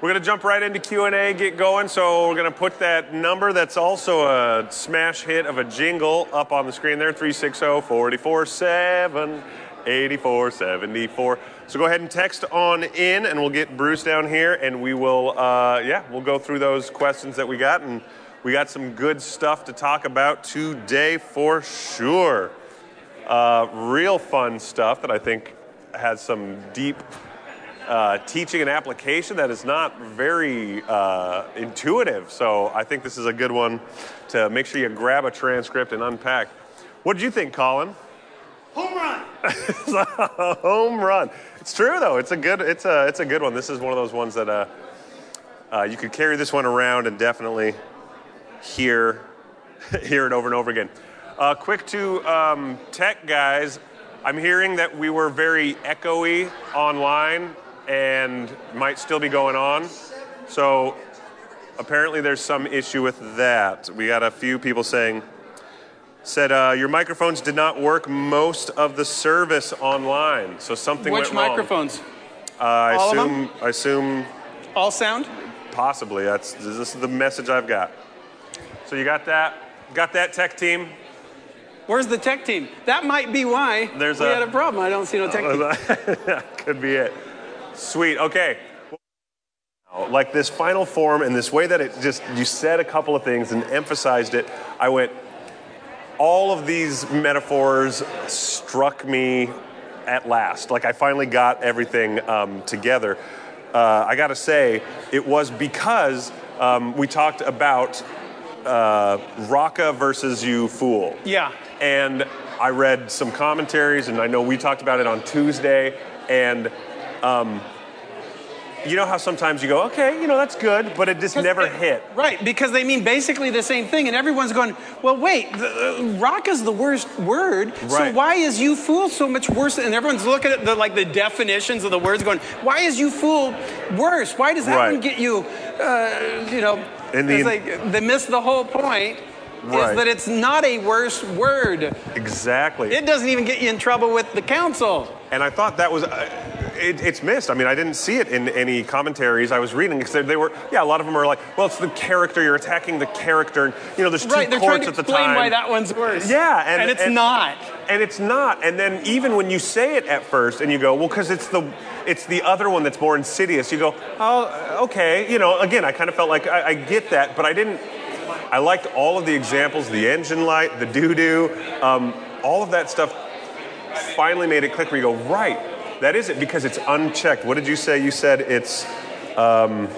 We're gonna jump right into Q and A, get going. So we're gonna put that number that's also a smash hit of a jingle up on the screen there: 360-447. 8474. So go ahead and text on in, and we'll get Bruce down here, and we will, uh, yeah, we'll go through those questions that we got, and we got some good stuff to talk about today for sure. Uh, real fun stuff that I think has some deep uh, teaching an application that is not very uh, intuitive. So I think this is a good one to make sure you grab a transcript and unpack. What did you think, Colin? Home run. it's a home run. It's true though. It's a good. It's a. It's a good one. This is one of those ones that uh, uh, you could carry this one around and definitely hear hear it over and over again. Uh, quick to um, tech guys. I'm hearing that we were very echoey online and might still be going on. So apparently there's some issue with that. We got a few people saying said uh, your microphones did not work most of the service online, so something Which went wrong. microphones? Uh, I All of assume. I assume All sound? possibly. That's this is the message I've got. So you got that? Got that tech team? Where's the tech team? That might be why There's we a- had a problem. I don't see no tech team. That Could be it. Sweet. Okay. Like this final form and this way that it just you said a couple of things and emphasized it. I went. All of these metaphors struck me at last. Like I finally got everything um, together. Uh, I got to say, it was because um, we talked about uh, Raca versus you fool. Yeah. And I read some commentaries, and I know we talked about it on Tuesday. And um, you know how sometimes you go, okay, you know, that's good, but it just never it- hit. Right, because they mean basically the same thing, and everyone's going, well, wait, the, uh, Raca is the worst word, so why is you fool so much worse? And everyone's looking at the like the definitions of the words, going, why is you fool worse? Why does that Right. one get you, uh, you know? And the- it's like they miss the whole point. Right. Is that it's not a worse word. Exactly. It doesn't even get you in trouble with the council. and I thought that was, uh, it, it's missed. I mean, I didn't see it in any commentaries I was reading because they, were, yeah, a lot of them are like, well, it's the character, you're attacking the character. And, you know, there's two Right, they're trying courts to at the explain why that one's worse. Yeah, and, and it's not. And it's not. And then even when you say it at first, and you go, well, because it's the it's the other one that's more insidious. You go, oh, okay. You know, again, I kind of felt like I, I get that, but I didn't. I liked all of the examples, the engine light, the doo doo, um, all of that stuff. Finally, made it click. Where you go, right? That is it because it's unchecked. What did you say? You said it's. Um,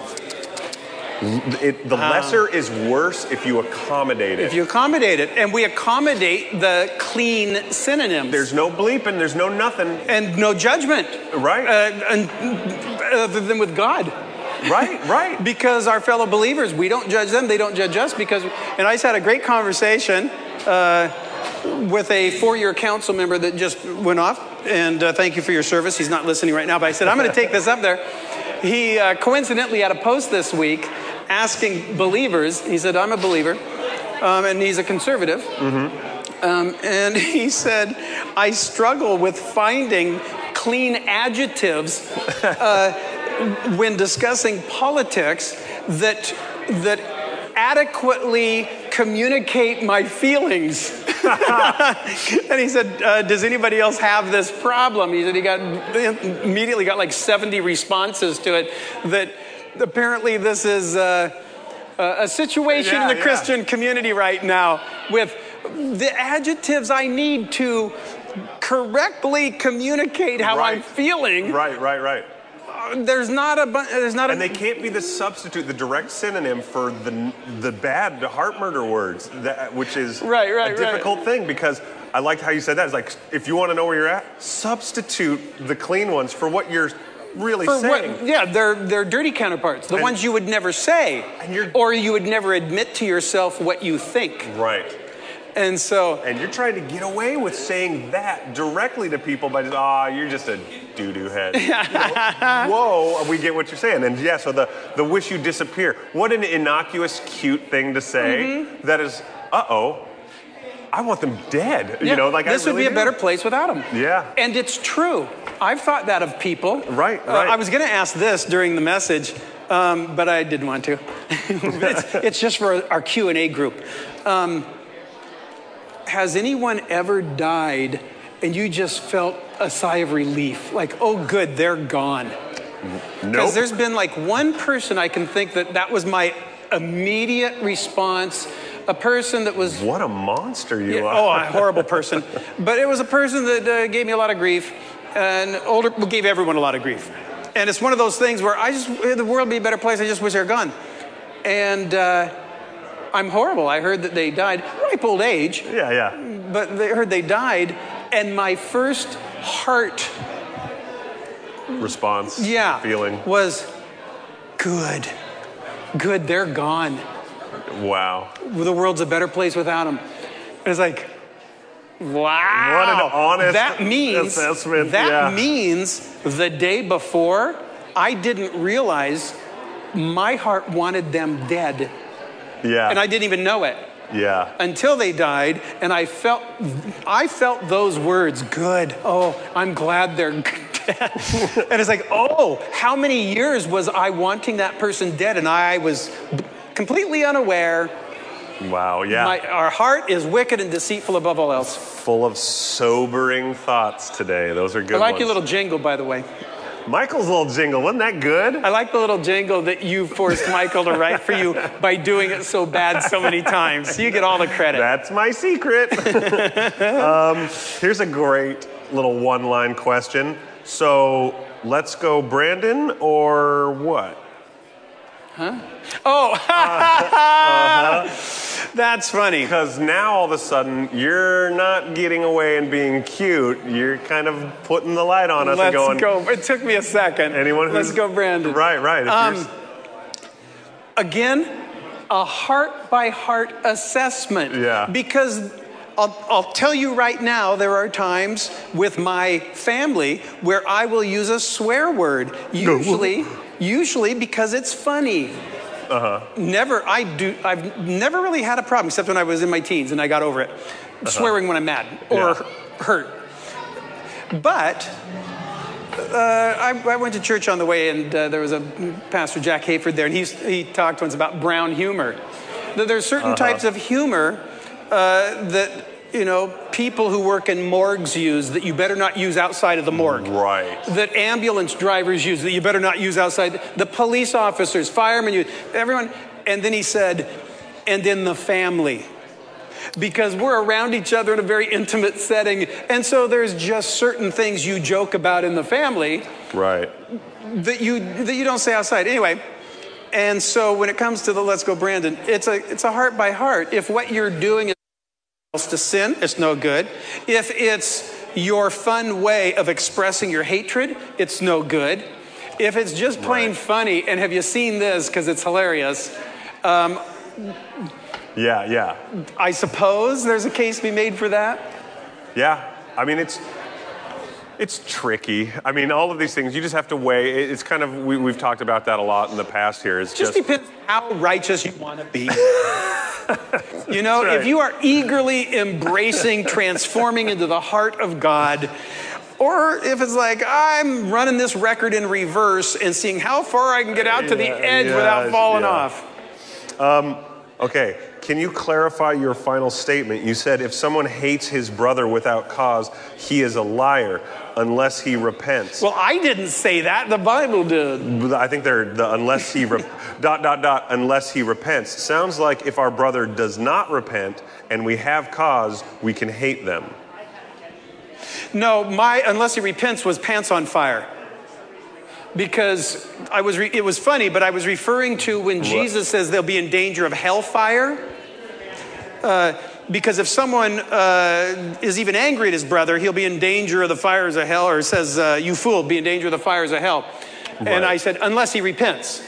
it, the lesser is worse if you accommodate it. If you accommodate it, and we accommodate the clean synonyms. There's no bleeping, there's no nothing. and no judgment, Right. Uh, and, other than with God. Right, right. Because our fellow believers, we don't judge them; they don't judge us. Because, and I just had a great conversation uh, with a four-year council member that just went off. And uh, thank you for your service. He's not listening right now, but I said I'm going to take this up there. He uh, coincidentally had a post this week asking believers. He said, "I'm a believer," um, and he's a conservative. Um, and he said, I struggle with finding clean adjectives uh, when discussing politics that, that adequately communicate my feelings. and he said, uh, Does anybody else have this problem? He said he got immediately got like 70 responses to it that apparently this is. Uh, a a situation Yeah, in the yeah. Christian community right now with the adjectives I need to correctly communicate how I'm feeling. Right, right, right. There's not a bu- there's not a And they can't be the substitute, the direct synonym for the the bad the heart murder words, that, which is Right, right, a right. difficult thing because I liked how you said that. It's like if you want to know where you're at, substitute the clean ones for what you're really for saying. what, yeah, they're they're dirty counterparts, the And- ones you would never say, And you're- or you would never admit to yourself what you think. Right. And so, And you're trying to get away with saying that directly to people by just, ah, you're just a doo doo head. You know, Whoa, we get what you're saying. And yeah, so the, the wish you disappear. What an innocuous, cute thing to say that is, uh oh, I want them dead. yeah, you know, like I this would really be a better place without them. Yeah. And it's true. I've thought that of people. Right, Uh, right. I was going to ask this during the message. um, but I didn't want to. it's, it's, just for our Q and A group. Um, has anyone ever died and you just felt a sigh of relief? Like, oh, good, they're gone. No. Because Nope. there's been like one person I can think that that was my immediate response. A person that was What a monster you yeah, are. oh, a horrible person. But it was a person that uh, gave me a lot of grief, and older well, gave everyone a lot of grief. And it's one of those things where I just the world would be a better place. I just wish they were gone. And uh, I'm horrible. I heard that they died, ripe old age, Yeah, yeah. but they heard they died, and my first heart, Response. yeah, Feeling. was good. Good, they're gone. Wow. the world's a better place without them. And it's like, wow. What an honest that means, assessment, That yeah. means the day before, I didn't realize my heart wanted them dead. Yeah. And I didn't even know it yeah. until they died. And I felt, I felt those words, good. Oh, I'm glad they're dead. and it's like, oh, how many years was I wanting that person dead? And I was completely unaware. Wow. Yeah. My, our heart is wicked and deceitful above all else. Full of sobering thoughts today. Those are good I like ones. your little jingle, by the way. Michael's little jingle. Wasn't that good? I like the little jingle that you forced Michael to write for you by doing it so bad so many times. You get all the credit. That's my secret. um, here's a great little one line question. So let's go, Brandon, or what? Huh? Oh, Uh-huh. That's funny. Because now all of a sudden you're not getting away and being cute. You're kind of putting the light on us Let's and going. go. It took me a second. Anyone who's, Let's go, Brandon. Right, right. Um, Again, a heart by heart assessment. Yeah. Because I'll, I'll tell you right now, there are times with my family where I will use a swear word. Usually, usually because it's funny. Uh-huh. Never, I do. I've never really had a problem, except when I was in my teens and I got over it. Swearing when I'm mad or Uh-huh. Yeah. hurt. But uh, I, I went to church on the way, and uh, there was a pastor, Jack Hayford, there, and he's, he talked to us about brown humor. That there's certain types of humor uh, that you know people who work in morgues use that you better not use outside of the morgue. Right. That ambulance drivers use that you better not use outside. The police officers, firemen use. Everyone. And then he said, and in the family because we're around each other in a very intimate setting. And so there's just certain things you joke about in the family right. that you that you don't say outside. Anyway, and so when it comes to the let's go Brandon, it's a it's a heart by heart. If what you're doing is to sin, it's no good. If it's your fun way of expressing your hatred, it's no good. If it's just plain Right. funny, and have you seen this because it's hilarious? Um, Yeah, yeah. I suppose there's a case to be made for that. Yeah, I mean it's it's tricky. I mean, all of these things you just have to weigh. It's kind of we, we've talked about that a lot in the past. Here, it's just just, depends how righteous you want to be. you know, right. if you are eagerly embracing transforming into the heart of God, or if it's like I'm running this record in reverse and seeing how far I can get out to the edge yeah, without falling yeah. off. Um, okay. Can you clarify your final statement? You said if someone hates his brother without cause, he is a liar unless he repents. Well, I didn't say that. The Bible did. I think they're the unless he re- dot dot dot unless he repents. Sounds like if our brother does not repent and we have cause, we can hate them. No, my unless he repents was pants on fire. Because I was, re- it was funny, but I was referring to when Jesus says they'll be in danger of hellfire. Uh, because if someone uh, is even angry at his brother, he'll be in danger of the fires of hell, or says, uh, "You fool, be in danger of the fires of hell." And I said, "Unless he repents."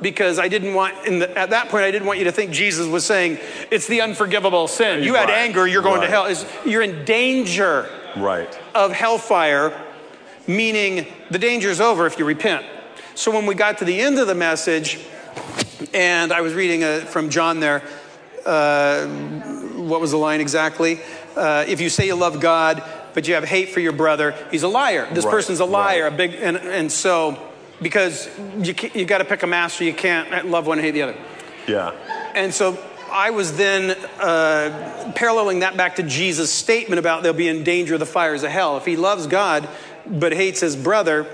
Because I didn't want, in the, at that point, I didn't want you to think Jesus was saying it's the unforgivable sin. You had Right, anger, you're going to hell. It's, you're in danger Right. of hellfire, meaning the danger's over if you repent. So when we got to the end of the message, and I was reading uh from John there, uh, what was the line exactly? Uh, if you say you love God, but you have hate for your brother, he's a liar. This Right, person's a liar. right. A big, and, and so because you, you got to pick a master. You can't love one and hate the other. Yeah. And so I was then uh, paralleling that back to Jesus' statement about they'll be in danger of the fires of hell. If he loves God but hates his brother,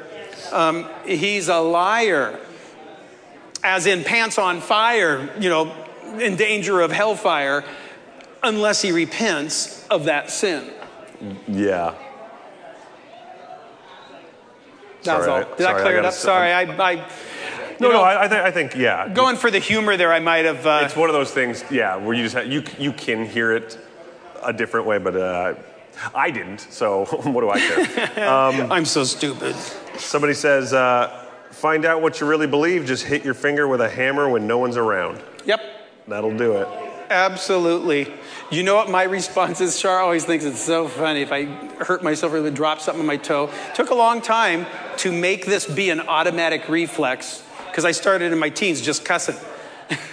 um, he's a liar. As in pants on fire, you know, in danger of hellfire, unless he repents of that sin. Yeah. That's Sorry, all. Did sorry, I I clear it up? Sorry, I, I No, know, no, I, th- I think, yeah. going for the humor there, I might have. Uh, It's one of those things, yeah, where you just have, you you can hear it a different way, but uh, I didn't. So what do I care? I'm so stupid. Somebody says, uh, find out what you really believe. Just hit your finger with a hammer when no one's around. Yep. That'll do it. Absolutely. You know what my response is? Char always thinks it's so funny if I hurt myself or drop something on my toe. took a long time to make this be an automatic reflex because I started in my teens just cussing.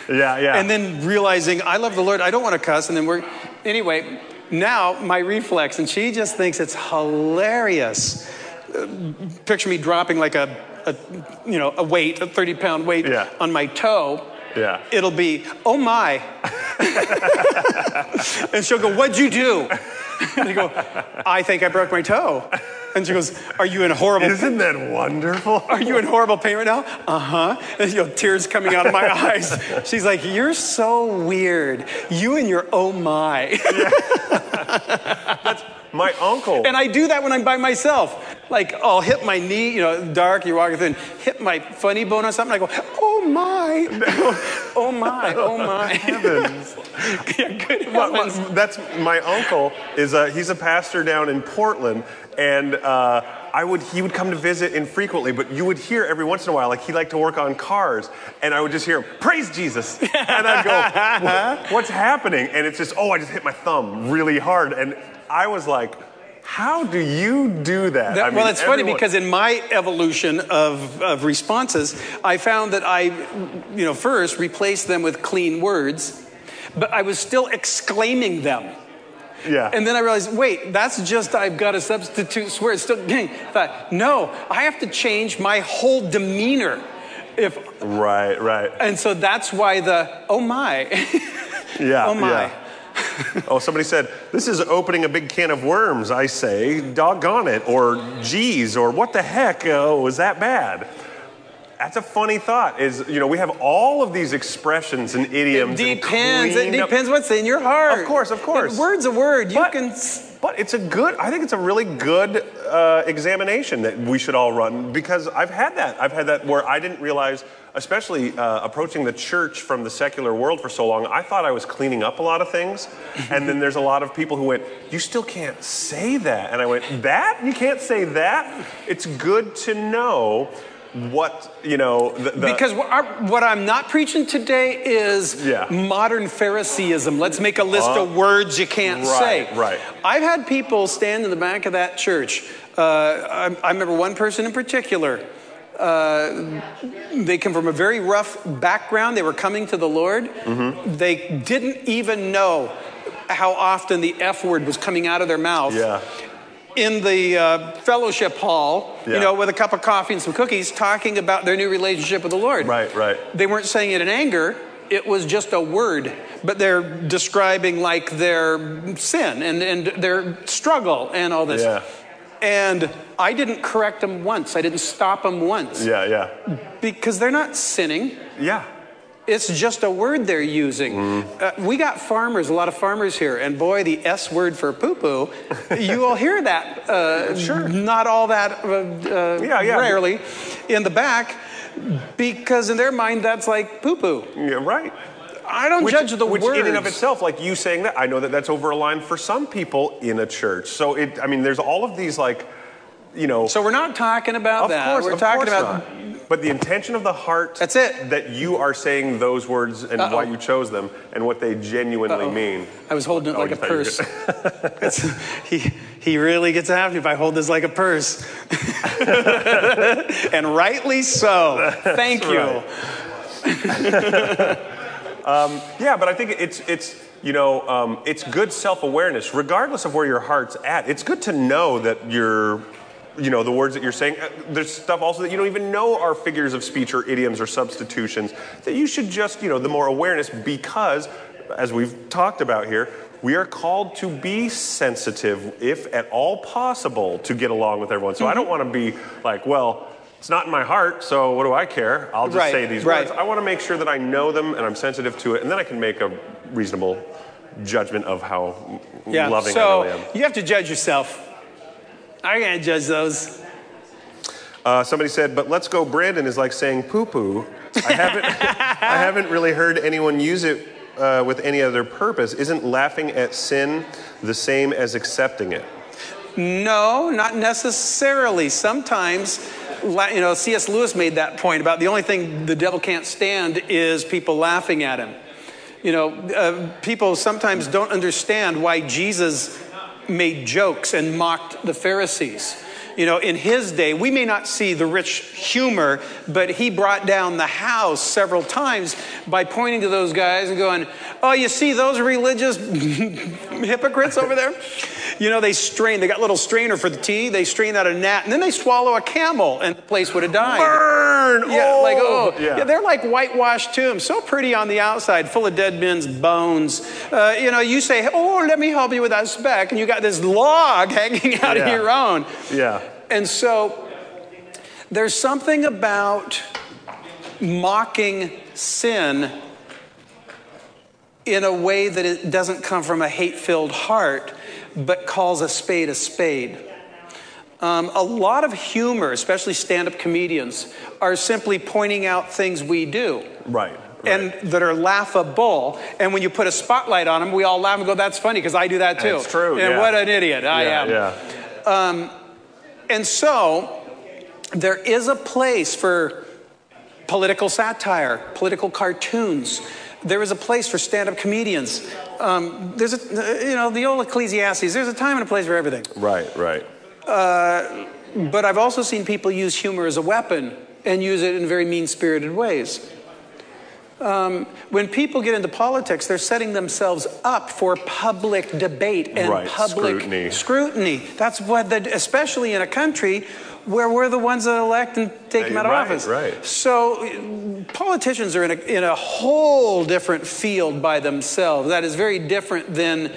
Yeah, yeah. And then realizing I love the Lord, I don't want to cuss. And then we're, anyway, now my reflex, and she just thinks it's hilarious. Picture me dropping like a, a you know, a weight, a 30 pound weight Yeah. on my toe. Yeah. It'll be, oh my. and she'll go, what'd you do? And I go, I think I broke my toe. And she goes, are you in horrible Isn't that wonderful? are you in horrible pain right now? Uh huh. And you know, tears coming out of my eyes. She's like, You're so weird. You and your oh my. My uncle. and I do that when I'm by myself. Like, I'll hit my knee, you know, dark, you're walking through, and hit my funny bone or something. I go, Oh my. oh my. Oh my. Heavens. yeah, good My- my- that's my uncle is a, he's a pastor down in Portland, and uh, I would he would come to visit infrequently, but you would hear every once in a while like he liked to work on cars, and I would just hear him praise Jesus, and I'd go, "What- what's happening? And it's just oh I just hit my thumb really hard, and I was like. How do you do that? That- I mean, well, it's funny because in my evolution of, of responses, I found that I, you know, first replaced them with clean words, but I was still exclaiming them. yeah, And then I realized, wait, that's just I've got to substitute swear. It's still, thought, no, I have to change my whole demeanor. If right, right, and so that's why the oh my, yeah, oh my. yeah. oh, somebody said, This is opening a big can of worms. I say, doggone it, or geez, or what the heck? Oh, was that bad? That's a funny thought. Is you know we have all of these expressions and idioms. and depends. It cleaned up- depends what's in your heart. Of course, of course. Word's a word. You But- can. But it's a good. I think it's a really good uh, examination that we should all run because I've had that. I've had that where I didn't realize, especially uh, approaching the church from the secular world for so long. I thought I was cleaning up a lot of things, and then there's a lot of people who went, "You still can't say that," and I went, "That you can't say that." It's good to know what you know. The, the, Because what, our, what I'm not preaching today is Yeah. modern Phariseeism. Let's make a list of words you can't right, say. right. I've had people stand in the back of that church. Uh, I, I remember one person in particular. Uh, they come from a very rough background. They were coming to the Lord. Mm-hmm. They didn't even know how often the F word was coming out of their mouth yeah, in the uh, fellowship hall, Yeah. you know, with a cup of coffee and some cookies, talking about their new relationship with the Lord. right, right. They weren't saying it in anger, it was just a word, but they're describing like their sin and, and their struggle and all this. Yeah. And I didn't correct them once, I didn't stop them once Yeah, yeah, because they're not sinning. yeah. It's just a word they're using. Mm-hmm. Uh, we got farmers, a lot of farmers here, and boy, the S word for poo poo, you will hear that. Uh, Sure. Not all that uh, uh, Yeah, yeah. rarely in the back, because in their mind, that's like poo poo. Yeah, right. I don't judge the which words. in and of itself, like you saying that, I know that that's over a line for some people in a church. So it, I mean, there's all of these like, you know. So we're not talking about of that. course, we're of talking course about. not. But the intention of the heart. That's it. That you are saying those words and Uh-oh. why you chose them and what they genuinely Uh-oh. mean. I was holding it Oh, like a thought you were purse. He, he really gets after me if I hold this like a purse. and rightly so. Thank you. right. Um, yeah, but I think it's it's you know um, it's good self awareness, regardless of where your heart's at. It's good to know that you're you know the words that you're saying. Uh, There's stuff also that you don't even know are figures of speech or idioms or substitutions that you should just you know the more awareness because as we've talked about here. We are called to be sensitive, if at all possible, to get along with everyone. So I don't want to be like, well, it's not in my heart, so what do I care? I'll just Right, say these right. words. I want to make sure that I know them and I'm sensitive to it, and then I can make a reasonable judgment of how Yeah. loving so I really am. you have to judge yourself. I can't judge those. Uh, somebody said, "But let's go." Brandon is like saying "poo poo." I haven't, I haven't really heard anyone use it uh, with any other purpose. Isn't laughing at sin the same as accepting it? No, not necessarily. Sometimes, you know, C.S. Lewis made that point about the only thing the devil can't stand is people laughing at him. You know, uh, people sometimes don't understand why Jesus made jokes and mocked the Pharisees. You know, in his day, we may not see the rich humor, but he brought down the house several times by pointing to those guys and going, Oh, you see those religious hypocrites over there? You know, they strain, they got a little strainer for the tea, they strain out a gnat, and then they swallow a camel, and the place would have died. Burn! Yeah, like oh, yeah. yeah. they're like whitewashed tombs, so pretty on the outside, full of dead men's bones. Uh, you know, you say, "Oh, let me help you with that speck," and you got this log hanging out of your own. yeah. And so, there's something about mocking sin in a way that it doesn't come from a hate-filled heart, but calls a spade a spade. Um, a lot of humor, especially stand up comedians, are simply pointing out things we do. Right. right. And that are laughable. And when you put a spotlight on them, we all laugh and go, that's funny, because I do that too. It's true, And yeah. what an idiot I yeah, am. Yeah. And so, there is a place for political satire, political cartoons. There is a place for stand-up comedians. Um, there's a, you know, the old Ecclesiastes. There's a time and a place for everything. Right. Right. But I've also seen people use humor as a weapon and use it in very mean-spirited ways. Um, when people get into politics, they're setting themselves up for public debate and Right, public scrutiny. scrutiny. That's what, the, especially in a country where we're the ones that elect and take them out of Right, office. right. So politicians are in a, in a whole different field by themselves. That is very different than,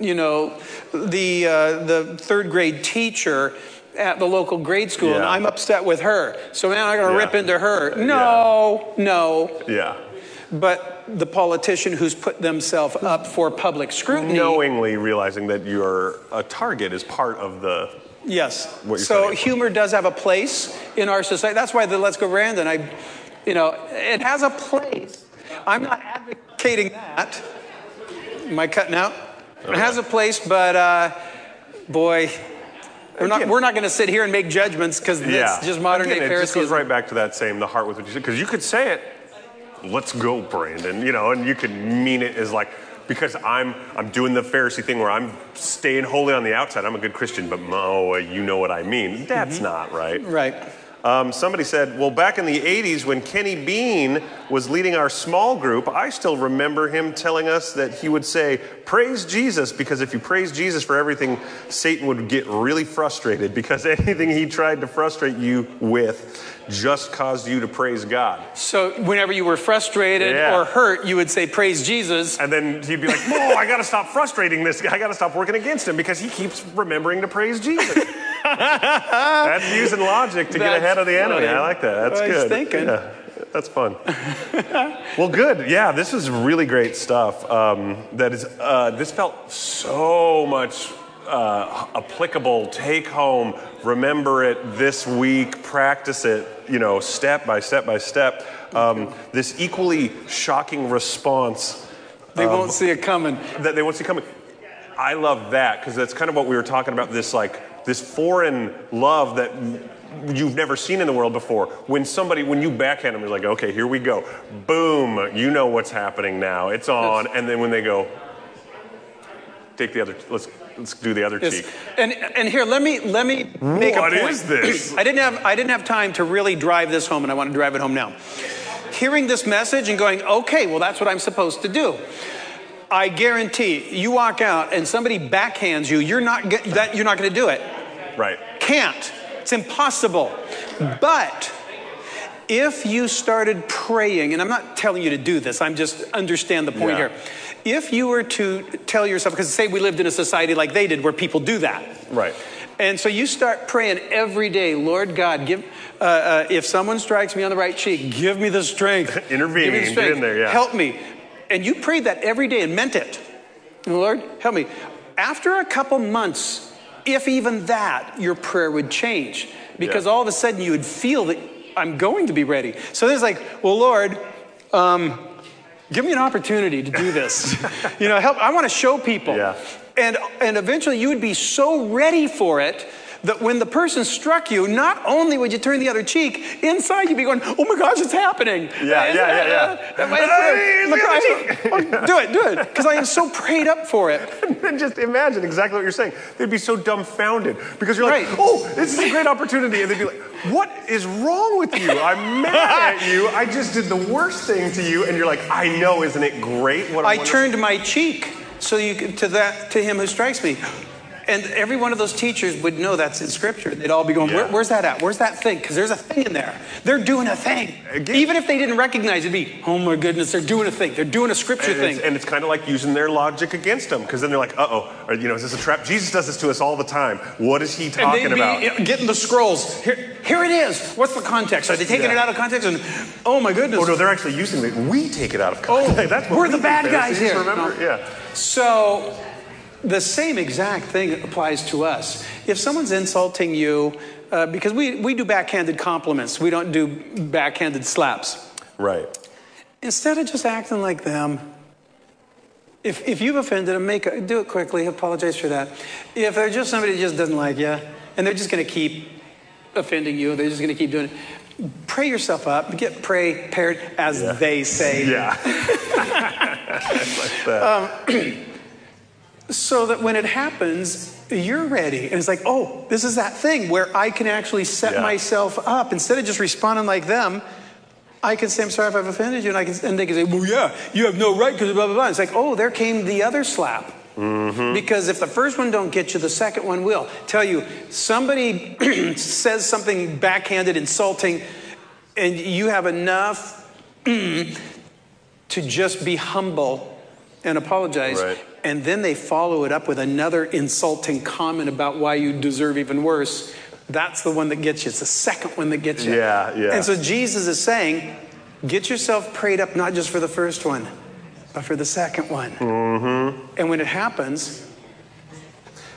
you know, the uh, the third grade teacher at the local grade school, and I'm upset with her. So now I'm going to Yeah. rip into her. No, no. Yeah. But the politician who's put themselves up for public scrutiny. Knowingly realizing that you're a target is part of the. Yes. so humor does have a place in our society. That's why the Let's Go Brandon, I, you know, it has a place. I'm not advocating that. Am I cutting out? It has a place, but uh, boy, we're not, we're not going to sit here and make judgments because Yeah. just modern Again, day It just goes right back to that same the heart with what you said because you could say it. Let's go, Brandon. You know, and you could mean it as like because I'm I'm doing the Pharisee thing where I'm staying holy on the outside. I'm a good Christian, but oh, you know what I mean. That's mm-hmm. not right. Right. Um, somebody said, well, back in the 80s when Kenny Bean was leading our small group, I still remember him telling us that he would say, Praise Jesus, because if you praise Jesus for everything, Satan would get really frustrated because anything he tried to frustrate you with just caused you to praise God. So whenever you were frustrated Yeah. or hurt, you would say, Praise Jesus. And then he'd be like, Oh, I got to stop frustrating this guy. I got to stop working against him because he keeps remembering to praise Jesus. That's using logic to get ahead of the enemy. funny. I like that. That's I was good. thinking. Yeah, that's fun. well, good. Yeah, this is really great stuff. Um, that is, uh, this felt so much uh, applicable. Take home, remember it this week, practice it. You know, step by step by step. Um, this equally shocking response They won't see it coming. that they won't see coming. I love that because that's kind of what we were talking about. This like this foreign love that you've never seen in the world before. When somebody, when you backhand them, you're like, okay, here we go, boom, you know what's happening now. It's on, and then when they go, take the other, let's let's do the other Yes. cheek. And and here, let me let me make What a point. is this? I didn't have I didn't have time to really drive this home, and I want to drive it home now. Hearing this message and going, okay, well, that's what I'm supposed to do. I guarantee you walk out and somebody backhands you, you're not get, that you're not going to do it. Right. Can't. It's impossible. But if you started praying, and I'm not telling you to do this, I'm just understand the point Yeah. here. If you were to tell yourself, because say we lived in a society like they did where people do that. Right. And so you start praying every day, Lord God, give uh, uh, if someone strikes me on the right cheek, give me the strength. Intervene, Give the get strength. in there, yeah. Help me. And you prayed that every day and meant it. Lord, help me. After a couple months, if even that, your prayer would change because Yeah. all of a sudden you would feel that I'm going to be ready. So there's like, well, Lord, um, give me an opportunity to do this. you know, help. I want to show people. Yeah. And, and eventually you would be so ready for it that when the person struck you, not only would you turn the other cheek, inside you'd be going, oh my gosh, it's happening. Yeah, yeah, yeah, yeah. Oh, do it, do it. Because I am so prayed up for it. And just imagine exactly what you're saying. They'd be so dumbfounded because you're like, Right. oh, this is a great opportunity. And they'd be like, what is wrong with you? I'm mad at you. I just did the worst thing to you. And you're like, I know, isn't it great? What I wonderful-" turned my cheek so you to that to him who strikes me. And every one of those teachers would know that's in scripture. They'd all be going, Yeah. Where, "Where's that at? Where's that thing?" Because there's a thing in there. They're doing a thing. Again- Even if they didn't recognize it, it'd be, "Oh my goodness, they're doing a thing. They're doing a scripture And thing." it's, and it's kind of like using their logic against them because then they're like, uh oh, you know, is this a trap? Jesus does this to us all the time. What is he talking about? getting the scrolls. Here, here it is. What's the context? Are they taking Yeah. it out of context? And oh my goodness. Oh no, they're actually using it. We take it out of context. Oh, That's what we're we the bad guys here. Remember? No. Yeah. So, the same exact thing applies to us. If someone's insulting you, uh, because we, we do backhanded compliments, we don't do backhanded slaps. Right. Instead of just acting like them, if, if you've offended them, make a, do it quickly, apologize for that. If they're just somebody that just doesn't like you, and they're just going to keep offending you, they're just going to keep doing it, pray yourself up, get pray paired, as Yeah. they say. Yeah. like that. so that when it happens, you're ready. And it's like, oh, this is that thing where I can actually set Yeah. myself up. Instead of just responding like them, I can say, I'm sorry if I've offended you. And, I can, and they can say, well, yeah, you have no right because blah, blah, blah. It's like, oh, there came the other slap. Mm-hmm. Because if the first one don't get you, the second one will. Tell you, somebody says something backhanded, insulting, and you have enough mm, to just be humble and apologize. Right. And then they follow it up with another insulting comment about why you deserve even worse. That's the one that gets you. It's the second one that gets you. Yeah, yeah. And so Jesus is saying, get yourself prayed up not just for the first one, but for the second one. Mm-hmm. And when it happens,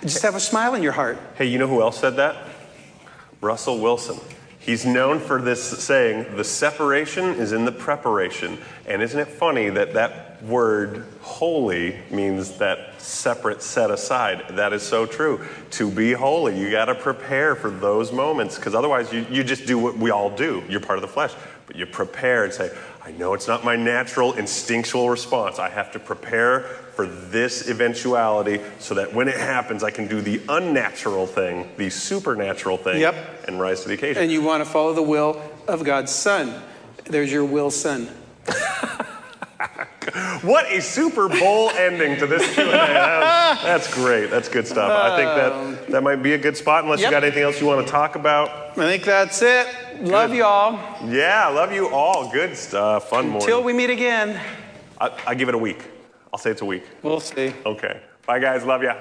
just have a smile in your heart. Hey, you know who else said that? Russell Wilson. He's known for this saying, the separation is in the preparation. And isn't it funny that that word holy means that separate, set aside? That is so true. To be holy, you got to prepare for those moments because otherwise you, you just do what we all do. You're part of the flesh. But you prepare and say, I know it's not my natural instinctual response. I have to prepare for this eventuality so that when it happens, I can do the unnatural thing, the supernatural thing, Yep. and rise to the occasion. And you want to follow the will of God's Son. There's your will, Son. what a Super Bowl ending to this Q&A. That- That's great. That's good stuff. I think that um, that might be a good spot unless Yep. you got anything else you want to talk about. I think that's it. Love Good. y'all. Yeah, love you all. Good stuff. Fun morning. Till we meet again. I, I give it a week. I'll say it's a week. We'll see. Okay. Bye, guys. Love ya.